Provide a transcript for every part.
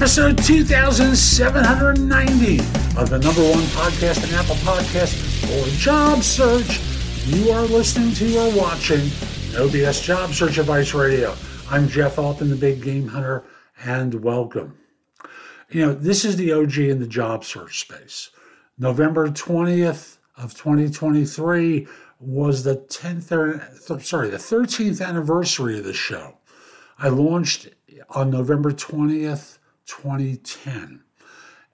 episode 2790 of the number one podcast in Apple Podcast for Job Search. You are listening to or watching No BS Job Search Advice Radio. I'm Jeff Altman, the Big Game Hunter, and welcome. You know, this is the OG in the job search space. November 20th of 2023 was the 10th, or, sorry, the 13th anniversary of the show. I launched on November 20th, 2010.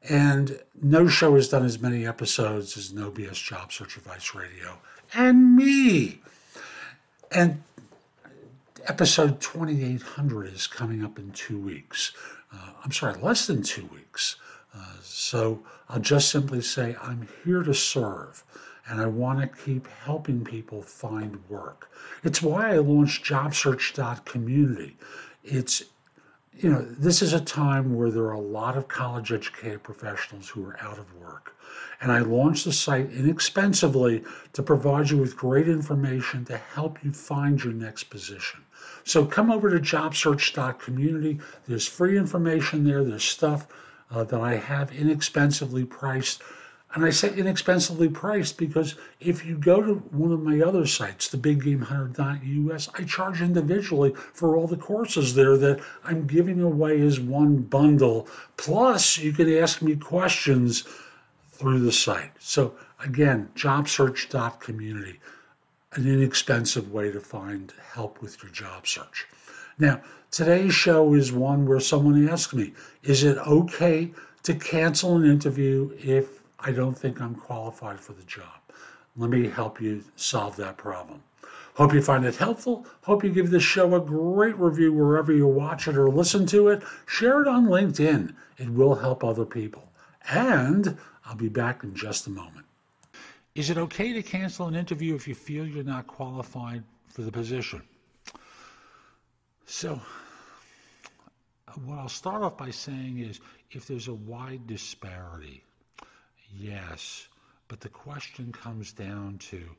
And no show has done as many episodes as No BS Job Search Advice Radio and me. And episode 2800 is coming up in two weeks. Uh, I'm sorry, less than two weeks. Uh, so I'll just simply say I'm here to serve and I want to keep helping people find work. It's why I launched JobSearch.community. It's you know, this is a time where there are a lot of college educated professionals who are out of work. And I launched the site inexpensively to provide you with great information to help you find your next position. So come over to jobsearch.community. There's free information there, there's stuff uh, that I have inexpensively priced and I say inexpensively priced because if you go to one of my other sites, thebiggamehunter.us, I charge individually for all the courses there that I'm giving away as one bundle. Plus, you can ask me questions through the site. So again, jobsearch.community, an inexpensive way to find help with your job search. Now, today's show is one where someone asked me, is it okay to cancel an interview if I don't think I'm qualified for the job. Let me help you solve that problem. Hope you find it helpful. Hope you give this show a great review wherever you watch it or listen to it. Share it on LinkedIn. It will help other people. And I'll be back in just a moment. Is it okay to cancel an interview if you feel you're not qualified for the position? So, what I'll start off by saying is if there's a wide disparity Yes, but the question comes down to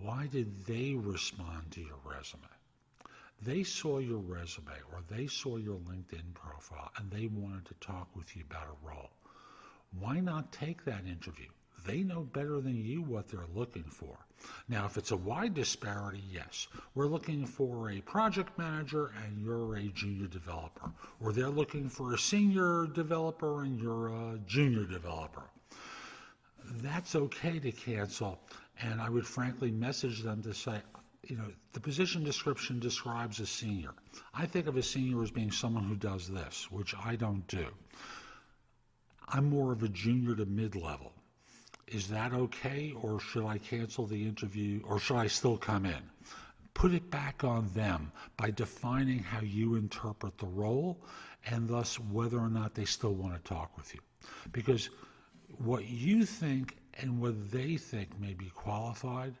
why did they respond to your resume? They saw your resume or they saw your LinkedIn profile and they wanted to talk with you about a role. Why not take that interview? They know better than you what they're looking for. Now, if it's a wide disparity, yes. We're looking for a project manager and you're a junior developer. Or they're looking for a senior developer and you're a junior developer that's okay to cancel. And I would frankly message them to say, you know, the position description describes a senior. I think of a senior as being someone who does this, which I don't do. I'm more of a junior to mid level. Is that okay, or should I cancel the interview, or should I still come in? Put it back on them by defining how you interpret the role and thus whether or not they still want to talk with you. Because what you think and what they think may be qualified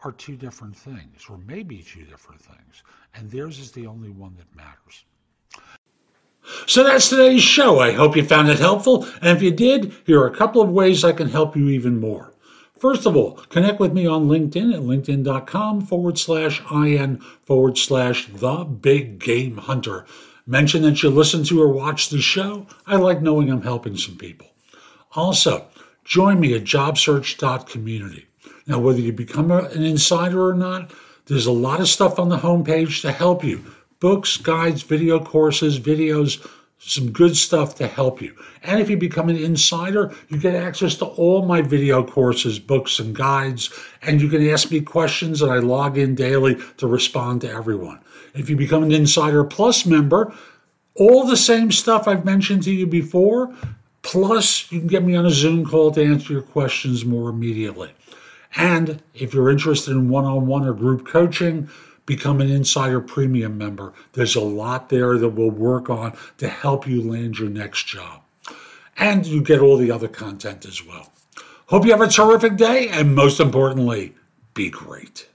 are two different things, or maybe two different things, and theirs is the only one that matters. So that's today's show. I hope you found it helpful, and if you did, here are a couple of ways I can help you even more. First of all, connect with me on LinkedIn at linkedin.com forward slash IN forward slash the big game hunter. Mention that you listen to or watch the show. I like knowing I'm helping some people. Also, join me at jobsearch.community. Now, whether you become a, an insider or not, there's a lot of stuff on the homepage to help you books, guides, video courses, videos, some good stuff to help you. And if you become an insider, you get access to all my video courses, books, and guides, and you can ask me questions, and I log in daily to respond to everyone. If you become an Insider Plus member, all the same stuff I've mentioned to you before, Plus, you can get me on a Zoom call to answer your questions more immediately. And if you're interested in one on one or group coaching, become an Insider Premium member. There's a lot there that we'll work on to help you land your next job. And you get all the other content as well. Hope you have a terrific day, and most importantly, be great.